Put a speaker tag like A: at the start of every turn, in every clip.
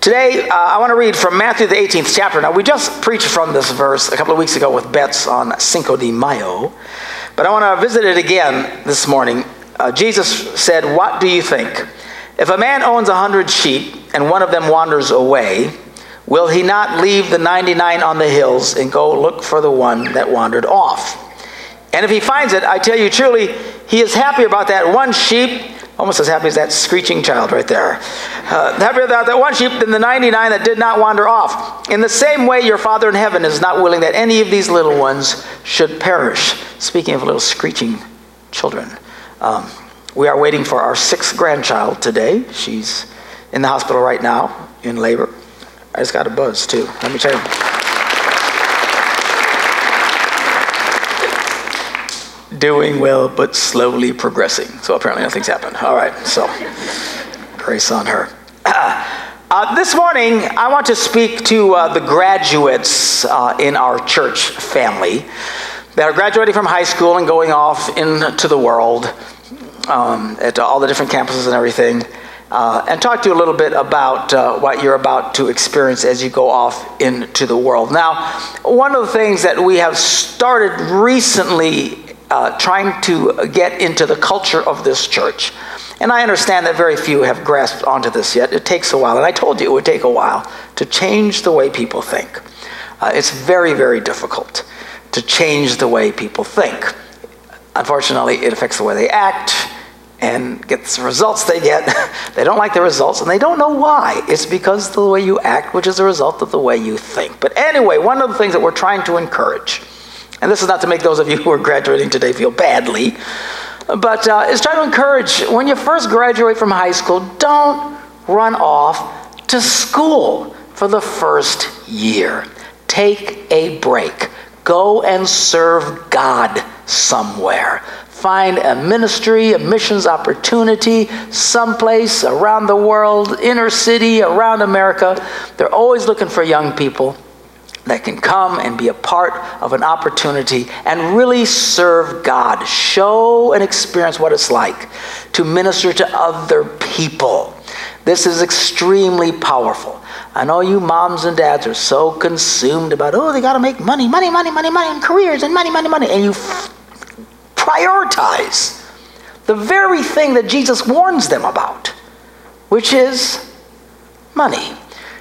A: Today, uh, I want to read from Matthew, the 18th chapter. Now, we just preached from this verse a couple of weeks ago with Betts on Cinco de Mayo, but I want to visit it again this morning. Uh, Jesus said, What do you think? If a man owns a hundred sheep and one of them wanders away, will he not leave the 99 on the hills and go look for the one that wandered off? And if he finds it, I tell you truly, he is happy about that one sheep Almost as happy as that screeching child right there. Uh, happier about that one sheep than the 99 that did not wander off. In the same way, your Father in heaven is not willing that any of these little ones should perish. Speaking of little screeching children, um, we are waiting for our sixth grandchild today. She's in the hospital right now in labor. I just got a buzz too. Let me tell you. Doing well, but slowly progressing. So apparently nothing's happened. All right, so grace on her. Uh, this morning, I want to speak to uh, the graduates uh, in our church family that are graduating from high school and going off into the world um, at all the different campuses and everything. Uh, and talk to you a little bit about uh, what you're about to experience as you go off into the world. Now, one of the things that we have started recently uh, trying to get into the culture of this church. And I understand that very few have grasped onto this yet. It takes a while, and I told you it would take a while to change the way people think. Uh, it's very, very difficult to change the way people think. Unfortunately, it affects the way they act and gets the results they get. they don't like the results and they don't know why. It's because the way you act, which is a result of the way you think. But anyway, one of the things that we're trying to encourage and this is not to make those of you who are graduating today feel badly, but uh, it's trying to encourage when you first graduate from high school, don't run off to school for the first year. Take a break. Go and serve God somewhere. Find a ministry, a missions opportunity, someplace around the world, inner city, around America. They're always looking for young people that can come and be a part of an opportunity and really serve God. Show and experience what it's like to minister to other people. This is extremely powerful. I know you moms and dads are so consumed about, oh, they got to make money, money, money, money, money, and careers, and money, money, money. And you f- prioritize the very thing that Jesus warns them about, which is money.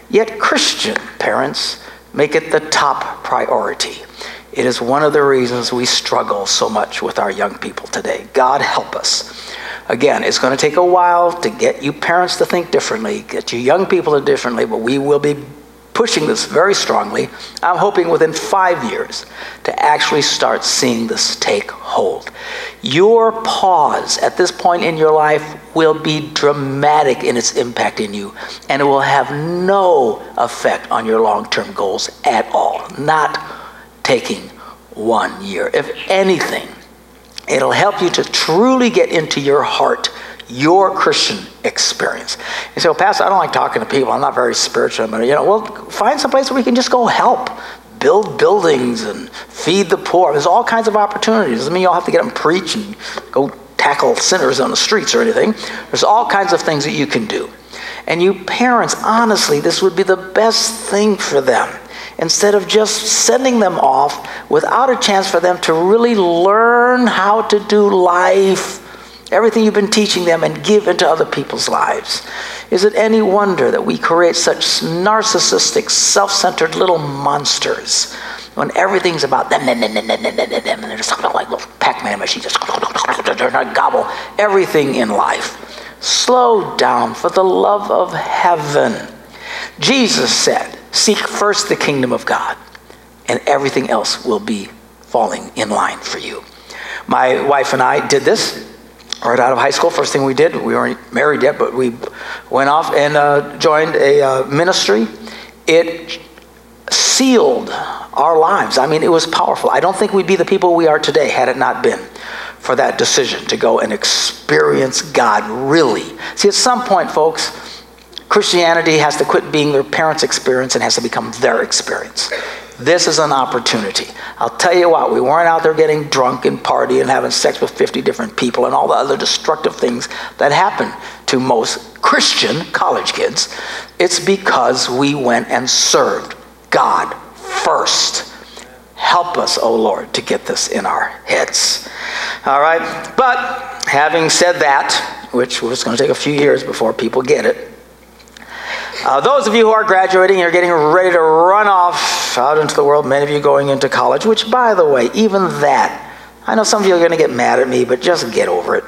A: Yet, Christian parents, Make it the top priority. It is one of the reasons we struggle so much with our young people today. God help us. Again, it's going to take a while to get you parents to think differently, get you young people to differently, but we will be pushing this very strongly. I'm hoping within five years to actually start seeing this take hold. Your pause at this point in your life will be dramatic in its impact in you, and it will have no effect on your long term goals at all. Not taking one year. If anything, it'll help you to truly get into your heart your Christian experience. You say, well, Pastor, I don't like talking to people. I'm not very spiritual. But, you know, well, find some place where we can just go help. Build buildings and feed the poor. There's all kinds of opportunities. Doesn't mean you all have to get them preach and go tackle sinners on the streets or anything. There's all kinds of things that you can do. And you parents, honestly, this would be the best thing for them. Instead of just sending them off without a chance for them to really learn how to do life everything you've been teaching them and give into other people's lives. Is it any wonder that we create such narcissistic, self centered little monsters when everything's about them, them, them, them, them, them, them, them and they're just like little Pac Man machines, just gobble everything in life? Slow down for the love of heaven. Jesus said, Seek first the kingdom of God, and everything else will be falling in line for you. My wife and I did this right out of high school, first thing we did, we weren't married yet, but we went off and uh, joined a uh, ministry. It sealed our lives. I mean, it was powerful. I don't think we'd be the people we are today had it not been for that decision to go and experience God really. See, at some point, folks, Christianity has to quit being their parents' experience and has to become their experience. This is an opportunity. I'll tell you what, we weren't out there getting drunk and partying and having sex with 50 different people and all the other destructive things that happen to most Christian college kids. It's because we went and served God first. Help us, O oh Lord, to get this in our heads. All right? But having said that, which was going to take a few years before people get it, uh, those of you who are graduating, you're getting ready to run off out into the world, many of you going into college, which, by the way, even that, I know some of you are going to get mad at me, but just get over it.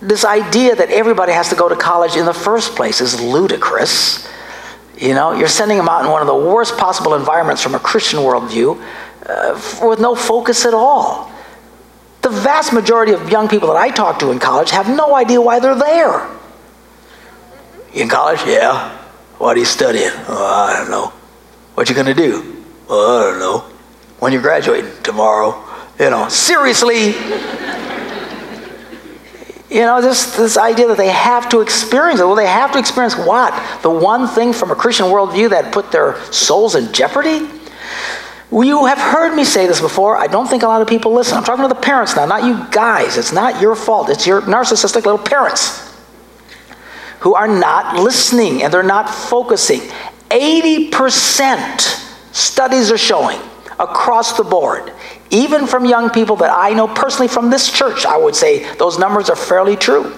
A: This idea that everybody has to go to college in the first place is ludicrous. You know, you're sending them out in one of the worst possible environments from a Christian worldview uh, with no focus at all. The vast majority of young people that I talk to in college have no idea why they're there. In college? Yeah. What are you studying? Oh, I don't know. What you gonna do? Oh, I don't know. When you're graduating? Tomorrow. You know, seriously. you know, this, this idea that they have to experience it. Well, they have to experience what? The one thing from a Christian worldview that put their souls in jeopardy? You have heard me say this before. I don't think a lot of people listen. I'm talking to the parents now, not you guys. It's not your fault. It's your narcissistic little parents who are not listening and they're not focusing. 80% studies are showing across the board, even from young people that I know personally from this church, I would say those numbers are fairly true.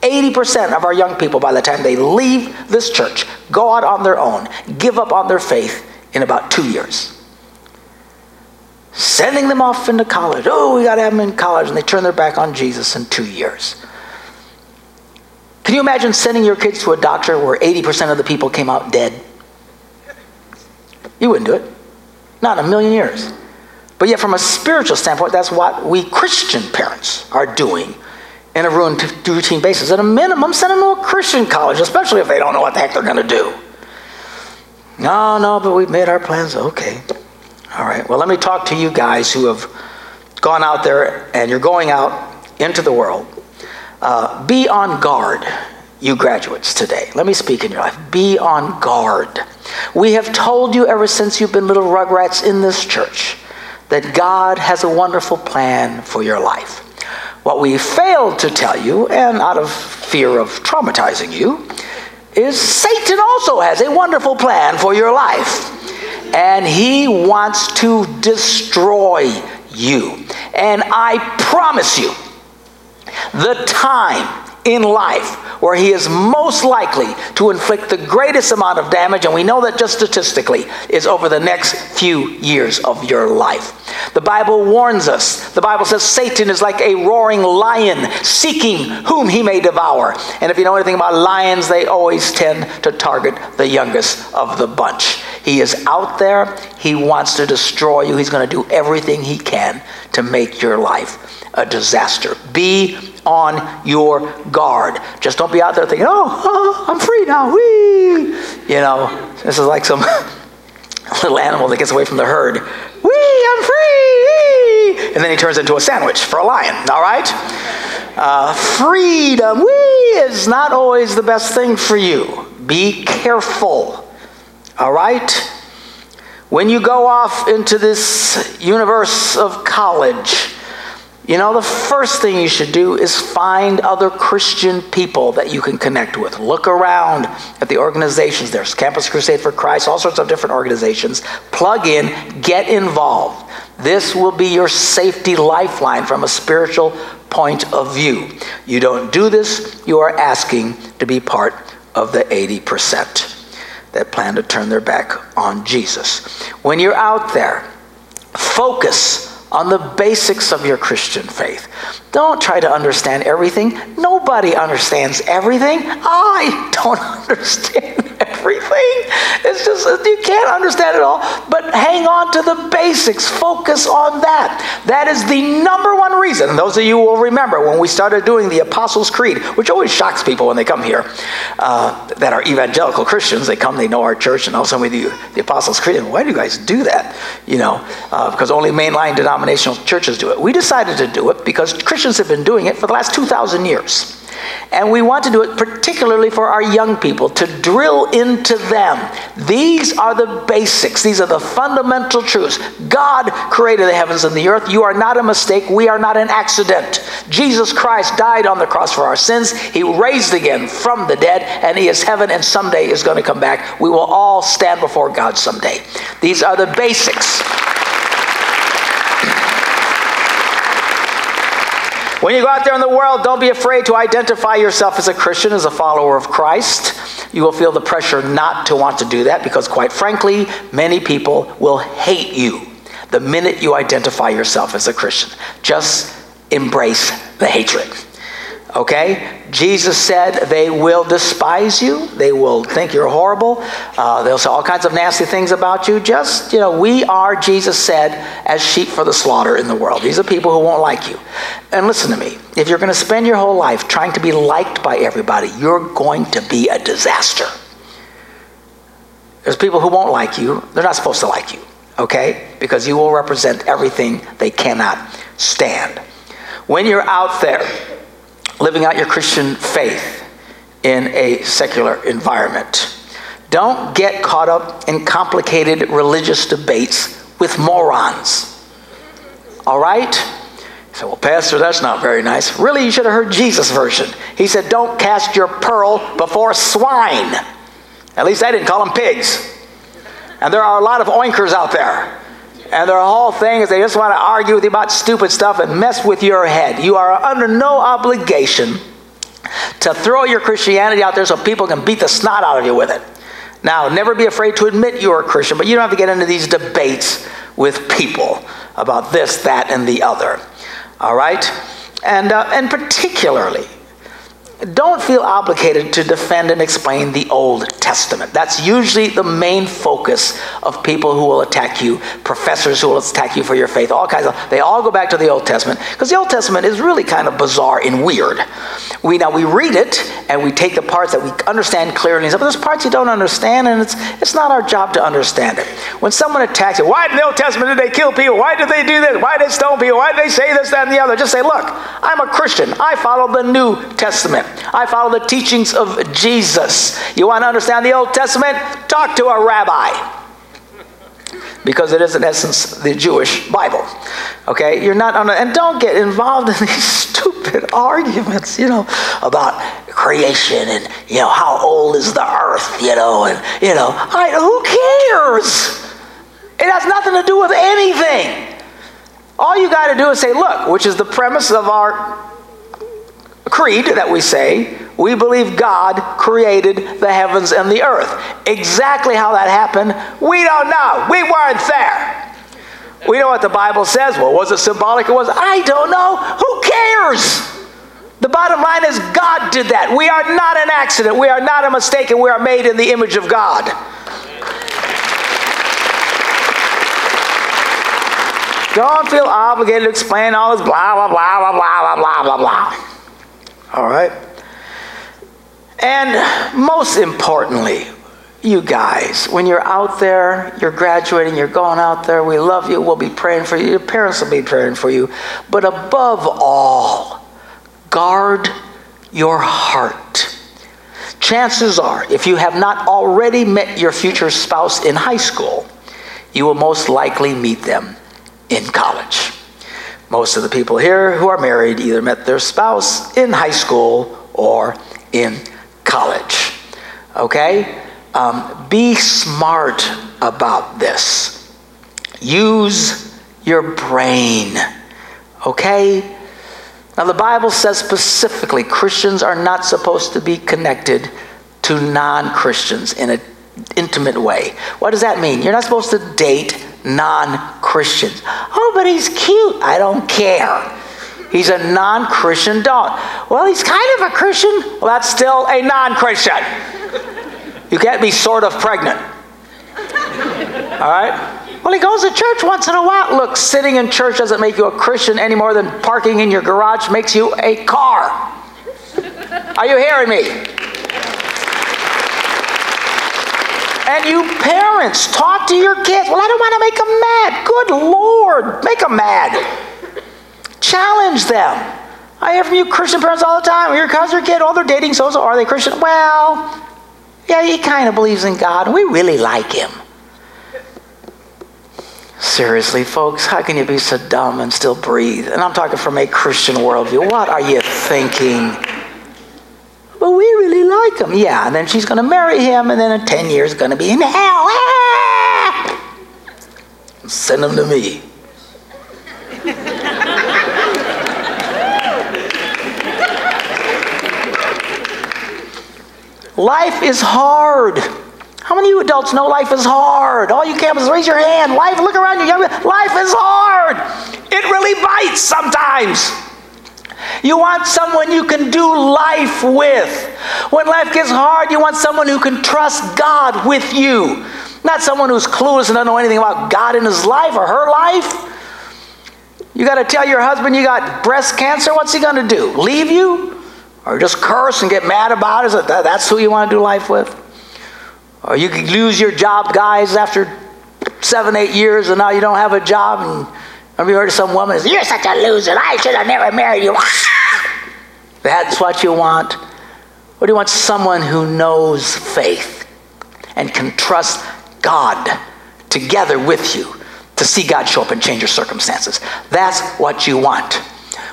A: 80% of our young people, by the time they leave this church, go out on their own, give up on their faith in about two years sending them off into college. Oh, we got to have them in college. And they turn their back on Jesus in two years. Can you imagine sending your kids to a doctor where 80% of the people came out dead? You wouldn't do it. Not in a million years. But yet, from a spiritual standpoint, that's what we Christian parents are doing in a routine basis. At a minimum, send them to a Christian college, especially if they don't know what the heck they're going to do. No, no, but we've made our plans. Okay. All right, well, let me talk to you guys who have gone out there and you're going out into the world. Uh, be on guard, you graduates today. Let me speak in your life. Be on guard. We have told you ever since you've been little rugrats in this church that God has a wonderful plan for your life. What we failed to tell you, and out of fear of traumatizing you, is Satan also has a wonderful plan for your life and he wants to destroy you. And I promise you, the time in life where he is most likely to inflict the greatest amount of damage, and we know that just statistically, is over the next few years of your life. The Bible warns us. The Bible says Satan is like a roaring lion seeking whom he may devour. And if you know anything about lions, they always tend to target the youngest of the bunch. He is out there. He wants to destroy you. He's going to do everything he can to make your life a disaster. Be on your guard. Just don't be out there thinking, oh, oh I'm free now. Whee! You know, this is like some little animal that gets away from the herd. Whee, I'm free! And then he turns into a sandwich for a lion, all right? Uh, freedom, whee, is not always the best thing for you. Be careful, all right? When you go off into this universe of college, you know, the first thing you should do is find other Christian people that you can connect with. Look around at the organizations. There's Campus Crusade for Christ, all sorts of different organizations. Plug in, get involved. This will be your safety lifeline from a spiritual point of view. You don't do this, you are asking to be part of the 80% that plan to turn their back on Jesus. When you're out there, focus on the basics of your Christian faith. Don't try to understand everything. Nobody understands everything. I don't understand everything. It's just, you can't understand it all, but hang on to the basics. Focus on that. That is the number one reason. Those of you will remember when we started doing the Apostles' Creed, which always shocks people when they come here uh, that are evangelical Christians. They come, they know our church, and all of a sudden we do the Apostles' Creed. And why do you guys do that? You know, uh, because only mainline denominational churches do it. We decided to do it because Christians have been doing it for the last 2,000 years. And we want to do it particularly for our young people to drill into them. These are the basics, these are the fundamental truths. God created the heavens and the earth. You are not a mistake, we are not an accident. Jesus Christ died on the cross for our sins, He raised again from the dead, and He is heaven and someday is going to come back. We will all stand before God someday. These are the basics. When you go out there in the world, don't be afraid to identify yourself as a Christian, as a follower of Christ. You will feel the pressure not to want to do that because, quite frankly, many people will hate you the minute you identify yourself as a Christian. Just embrace the hatred. Okay? Jesus said they will despise you. They will think you're horrible. Uh, they'll say all kinds of nasty things about you. Just, you know, we are, Jesus said, as sheep for the slaughter in the world. These are people who won't like you. And listen to me if you're going to spend your whole life trying to be liked by everybody, you're going to be a disaster. There's people who won't like you, they're not supposed to like you, okay? Because you will represent everything they cannot stand. When you're out there, living out your Christian faith in a secular environment. Don't get caught up in complicated religious debates with morons. All right? So, well, Pastor, that's not very nice. Really, you should have heard Jesus' version. He said, Don't cast your pearl before swine. At least I didn't call them pigs. And there are a lot of oinkers out there. And their whole thing is they just want to argue with you about stupid stuff and mess with your head. You are under no obligation to throw your Christianity out there so people can beat the snot out of you with it. Now, never be afraid to admit you're a Christian, but you don't have to get into these debates with people about this, that, and the other. All right? And, uh, and particularly, don't feel obligated to defend and explain the Old Testament. That's usually the main focus of people who will attack you, professors who will attack you for your faith, all kinds of. They all go back to the Old Testament because the Old Testament is really kind of bizarre and weird. We now we read it and we take the parts that we understand clearly, but there's parts you don't understand, and it's it's not our job to understand it. When someone attacks it, why in the Old Testament did they kill people? Why did they do this? Why did they stone people? Why did they say this, that, and the other? Just say, look, I'm a Christian. I follow the New Testament. I follow the teachings of Jesus. You want to understand the Old Testament? Talk to a rabbi. Because it is, in essence, the Jewish Bible. Okay? You're not on a, and don't get involved in these stupid arguments, you know, about creation and, you know, how old is the earth, you know, and, you know, I, who cares? It has nothing to do with anything. All you got to do is say, look, which is the premise of our creed that we say, we believe God created the heavens and the earth. Exactly how that happened, we don't know. We weren't there. We know what the Bible says. Well, was it symbolic or was it? I don't know. Who cares? The bottom line is God did that. We are not an accident. We are not a mistake, and we are made in the image of God. Don't feel obligated to explain all this blah, blah, blah, blah, blah, blah, blah, blah. All right? And most importantly, you guys, when you're out there, you're graduating, you're going out there, we love you, we'll be praying for you, your parents will be praying for you. But above all, guard your heart. Chances are, if you have not already met your future spouse in high school, you will most likely meet them in college. Most of the people here who are married either met their spouse in high school or in college. Okay? Um, be smart about this. Use your brain. Okay? Now, the Bible says specifically Christians are not supposed to be connected to non Christians in an intimate way. What does that mean? You're not supposed to date non Christians. Oh, but he's cute. I don't care. He's a non Christian dog. Well, he's kind of a Christian. Well, that's still a non Christian. You can't be sort of pregnant. All right? Well, he goes to church once in a while. Look, sitting in church doesn't make you a Christian any more than parking in your garage makes you a car. Are you hearing me? And you parents, talk to your kids. Well, I don't want to make them mad. Good Lord, make them mad. Challenge them. I hear from you Christian parents all the time. Your cousin, your kid, all they're dating, so, so are they Christian? Well, yeah, he kind of believes in God. We really like him. Seriously, folks, how can you be so dumb and still breathe? And I'm talking from a Christian worldview. What are you thinking? But we really like him. Yeah, and then she's going to marry him, and then in 10 years, going to be in hell. Ah! Send him to me. life is hard. How many of you adults know life is hard? All you campuses, raise your hand. Life, look around you. Life is hard. It really bites sometimes. You want someone you can do life with. When life gets hard, you want someone who can trust God with you. Not someone who's clueless and doesn't know anything about God in his life or her life. You got to tell your husband you got breast cancer. What's he going to do? Leave you? Or just curse and get mad about it? That's who you want to do life with? Or you could lose your job, guys, after seven, eight years, and now you don't have a job. And have you heard of some woman say, You're such a loser. I should have never married you. That's what you want. Or do you want someone who knows faith and can trust God together with you to see God show up and change your circumstances? That's what you want.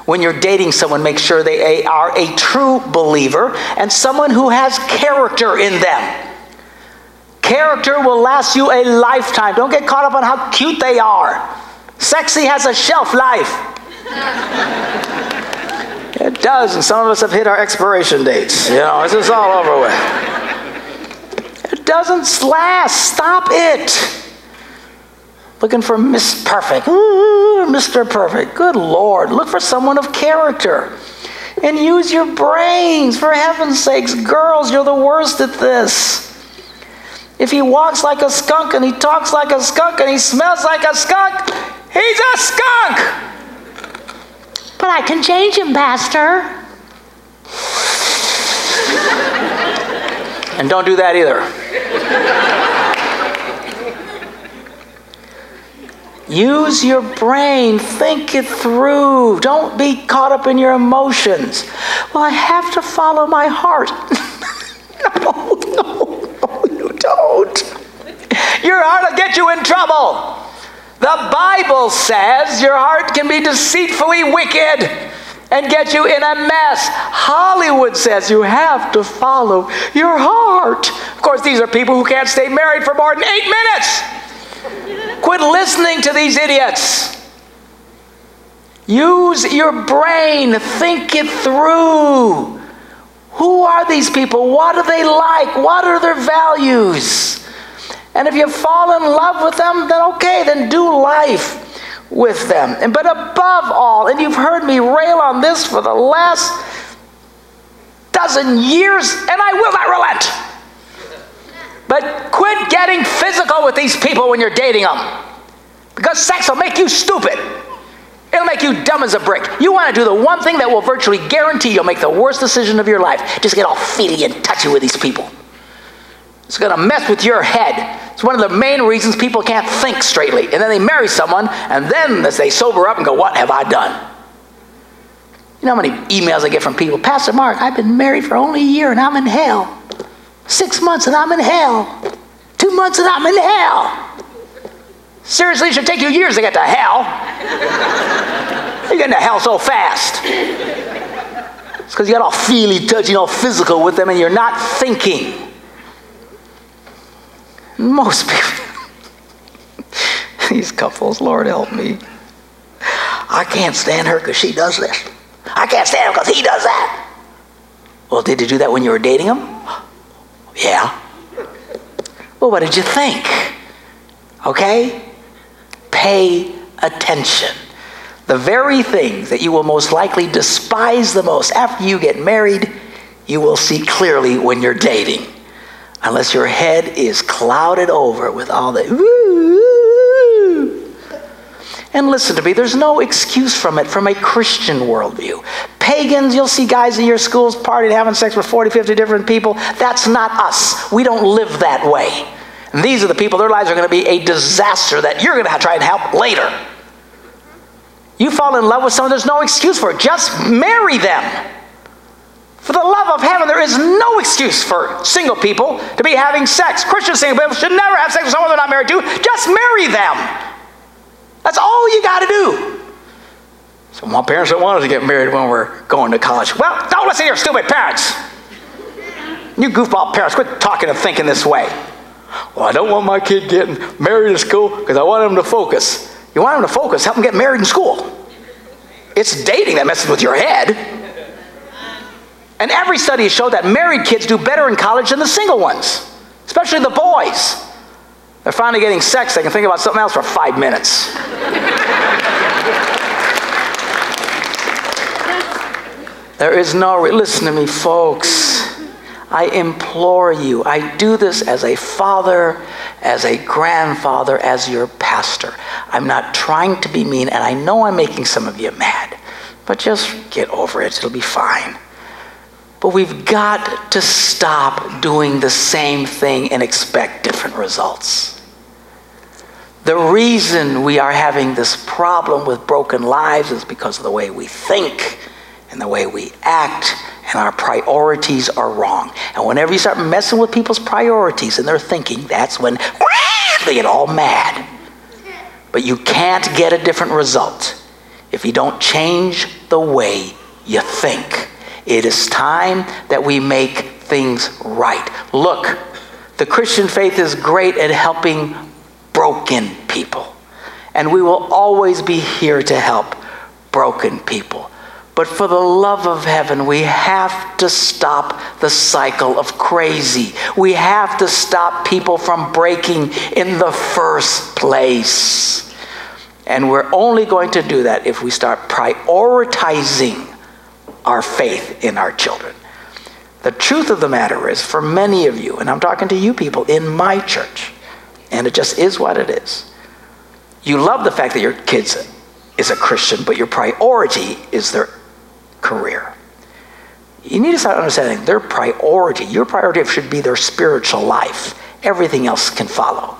A: When you're dating someone, make sure they are a true believer and someone who has character in them. Character will last you a lifetime. Don't get caught up on how cute they are. Sexy has a shelf life. it does, and some of us have hit our expiration dates. You know, it's just all over with. It doesn't last. Stop it. Looking for Miss Perfect. Ooh, Mr. Perfect. Good Lord. Look for someone of character. And use your brains, for heaven's sakes. Girls, you're the worst at this. If he walks like a skunk and he talks like a skunk and he smells like a skunk, he's a skunk. But I can change him, Pastor. and don't do that either. Use your brain, think it through. Don't be caught up in your emotions. Well, I have to follow my heart. no, no no, you don't. Your heart will get you in trouble. The Bible says your heart can be deceitfully wicked and get you in a mess. Hollywood says you have to follow your heart. Of course, these are people who can't stay married for more than eight minutes. Quit listening to these idiots. Use your brain, think it through. Who are these people? What do they like? What are their values? And if you fall in love with them, then okay, then do life with them. And but above all, and you've heard me rail on this for the last dozen years, and I will not relent. But quit getting physical with these people when you're dating them. Because sex will make you stupid. It'll make you dumb as a brick. You want to do the one thing that will virtually guarantee you'll make the worst decision of your life. Just get all feely and touchy with these people. It's going to mess with your head. It's one of the main reasons people can't think straightly. And then they marry someone, and then they sober up and go, What have I done? You know how many emails I get from people? Pastor Mark, I've been married for only a year and I'm in hell. Six months and I'm in hell. Two months and I'm in hell. Seriously, it should take you years to get to hell. you get to hell so fast. It's because you got all feely, touchy, all physical with them, and you're not thinking. Most people, these couples, Lord help me. I can't stand her because she does this. I can't stand him because he does that. Well, did you do that when you were dating him? Yeah. Well, what did you think? Okay? pay attention. The very things that you will most likely despise the most after you get married, you will see clearly when you're dating. Unless your head is clouded over with all the And listen to me, there's no excuse from it from a Christian worldview. Pagans, you'll see guys in your schools partying, having sex with 40, 50 different people. That's not us. We don't live that way. And these are the people, their lives are going to be a disaster that you're going to try and help later. You fall in love with someone, there's no excuse for it. Just marry them. For the love of heaven, there is no excuse for single people to be having sex. Christian single people should never have sex with someone they're not married to. Just marry them. That's all you got to do. So my parents don't want us to get married when we're going to college. Well, don't listen to your stupid parents. You goofball parents, quit talking and thinking this way. Well, I don't want my kid getting married in school because I want him to focus. You want him to focus, help him get married in school. It's dating that messes with your head. And every study has showed that married kids do better in college than the single ones, especially the boys. They're finally getting sex, they can think about something else for five minutes. there is no, listen to me, folks. I implore you, I do this as a father, as a grandfather, as your pastor. I'm not trying to be mean, and I know I'm making some of you mad, but just get over it. It'll be fine. But we've got to stop doing the same thing and expect different results. The reason we are having this problem with broken lives is because of the way we think and the way we act and our priorities are wrong. And whenever you start messing with people's priorities and their thinking, that's when they get all mad. But you can't get a different result if you don't change the way you think. It is time that we make things right. Look, the Christian faith is great at helping broken people. And we will always be here to help broken people. But for the love of heaven, we have to stop the cycle of crazy. We have to stop people from breaking in the first place. And we're only going to do that if we start prioritizing our faith in our children. The truth of the matter is, for many of you, and I'm talking to you people in my church, and it just is what it is, you love the fact that your kids is a Christian, but your priority is their career. You need to start understanding their priority, your priority should be their spiritual life. Everything else can follow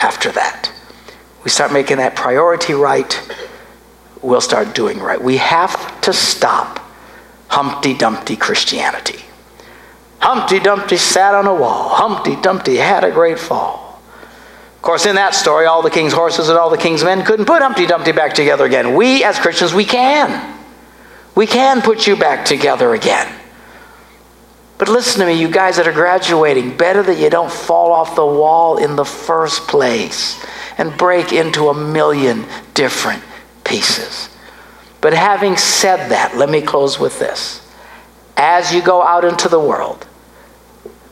A: after that. We start making that priority right, we'll start doing right. We have to stop Humpty Dumpty Christianity. Humpty Dumpty sat on a wall. Humpty Dumpty had a great fall. Of course, in that story, all the king's horses and all the king's men couldn't put Humpty Dumpty back together again. We, as Christians, we can. We can put you back together again. But listen to me, you guys that are graduating, better that you don't fall off the wall in the first place and break into a million different pieces. But having said that, let me close with this. As you go out into the world,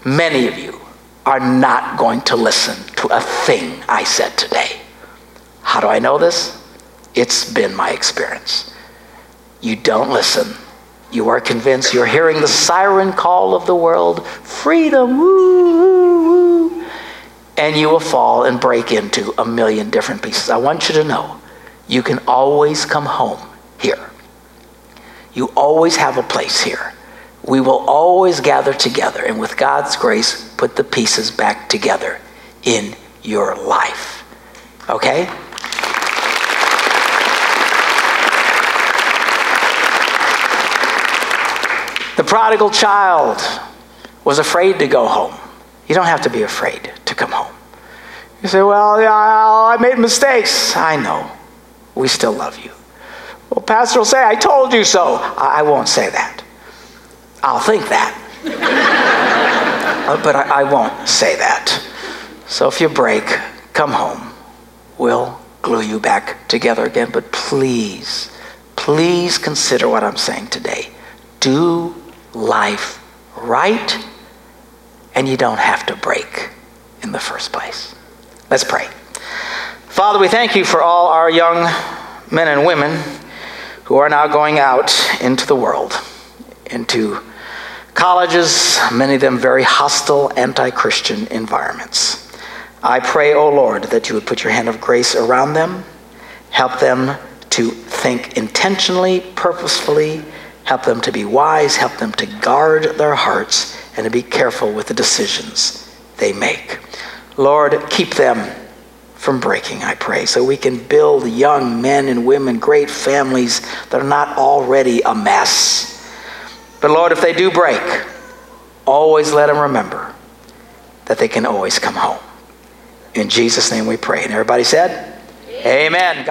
A: many of you are not going to listen to a thing I said today. How do I know this? It's been my experience you don't listen. You are convinced you're hearing the siren call of the world freedom, woo, woo, woo. And you will fall and break into a million different pieces. I want you to know you can always come home here. You always have a place here. We will always gather together and, with God's grace, put the pieces back together in your life. Okay? The prodigal child was afraid to go home. You don't have to be afraid to come home. You say, Well, yeah, I made mistakes. I know. We still love you. Pastor will say, I told you so. I, won't say that. I'll think that. uh, but I, I won't say that. So if you break, come home. We'll glue you back together again. But please, please consider what I'm saying today. Do life right, and you don't have to break in the first place. Let's pray. Father, we thank you for all our young men and women who are now going out into the world, into colleges, many of them very hostile, anti Christian environments. I pray, O oh Lord, that you would put your hand of grace around them, help them to think intentionally, purposefully, Help them to be wise, help them to guard their hearts, and to be careful with the decisions they make. Lord, keep them from breaking, I pray, so we can build young men and women, great families that are not already a mess. But Lord, if they do break, always let them remember that they can always come home. In Jesus' name we pray. And everybody said, Amen. Amen.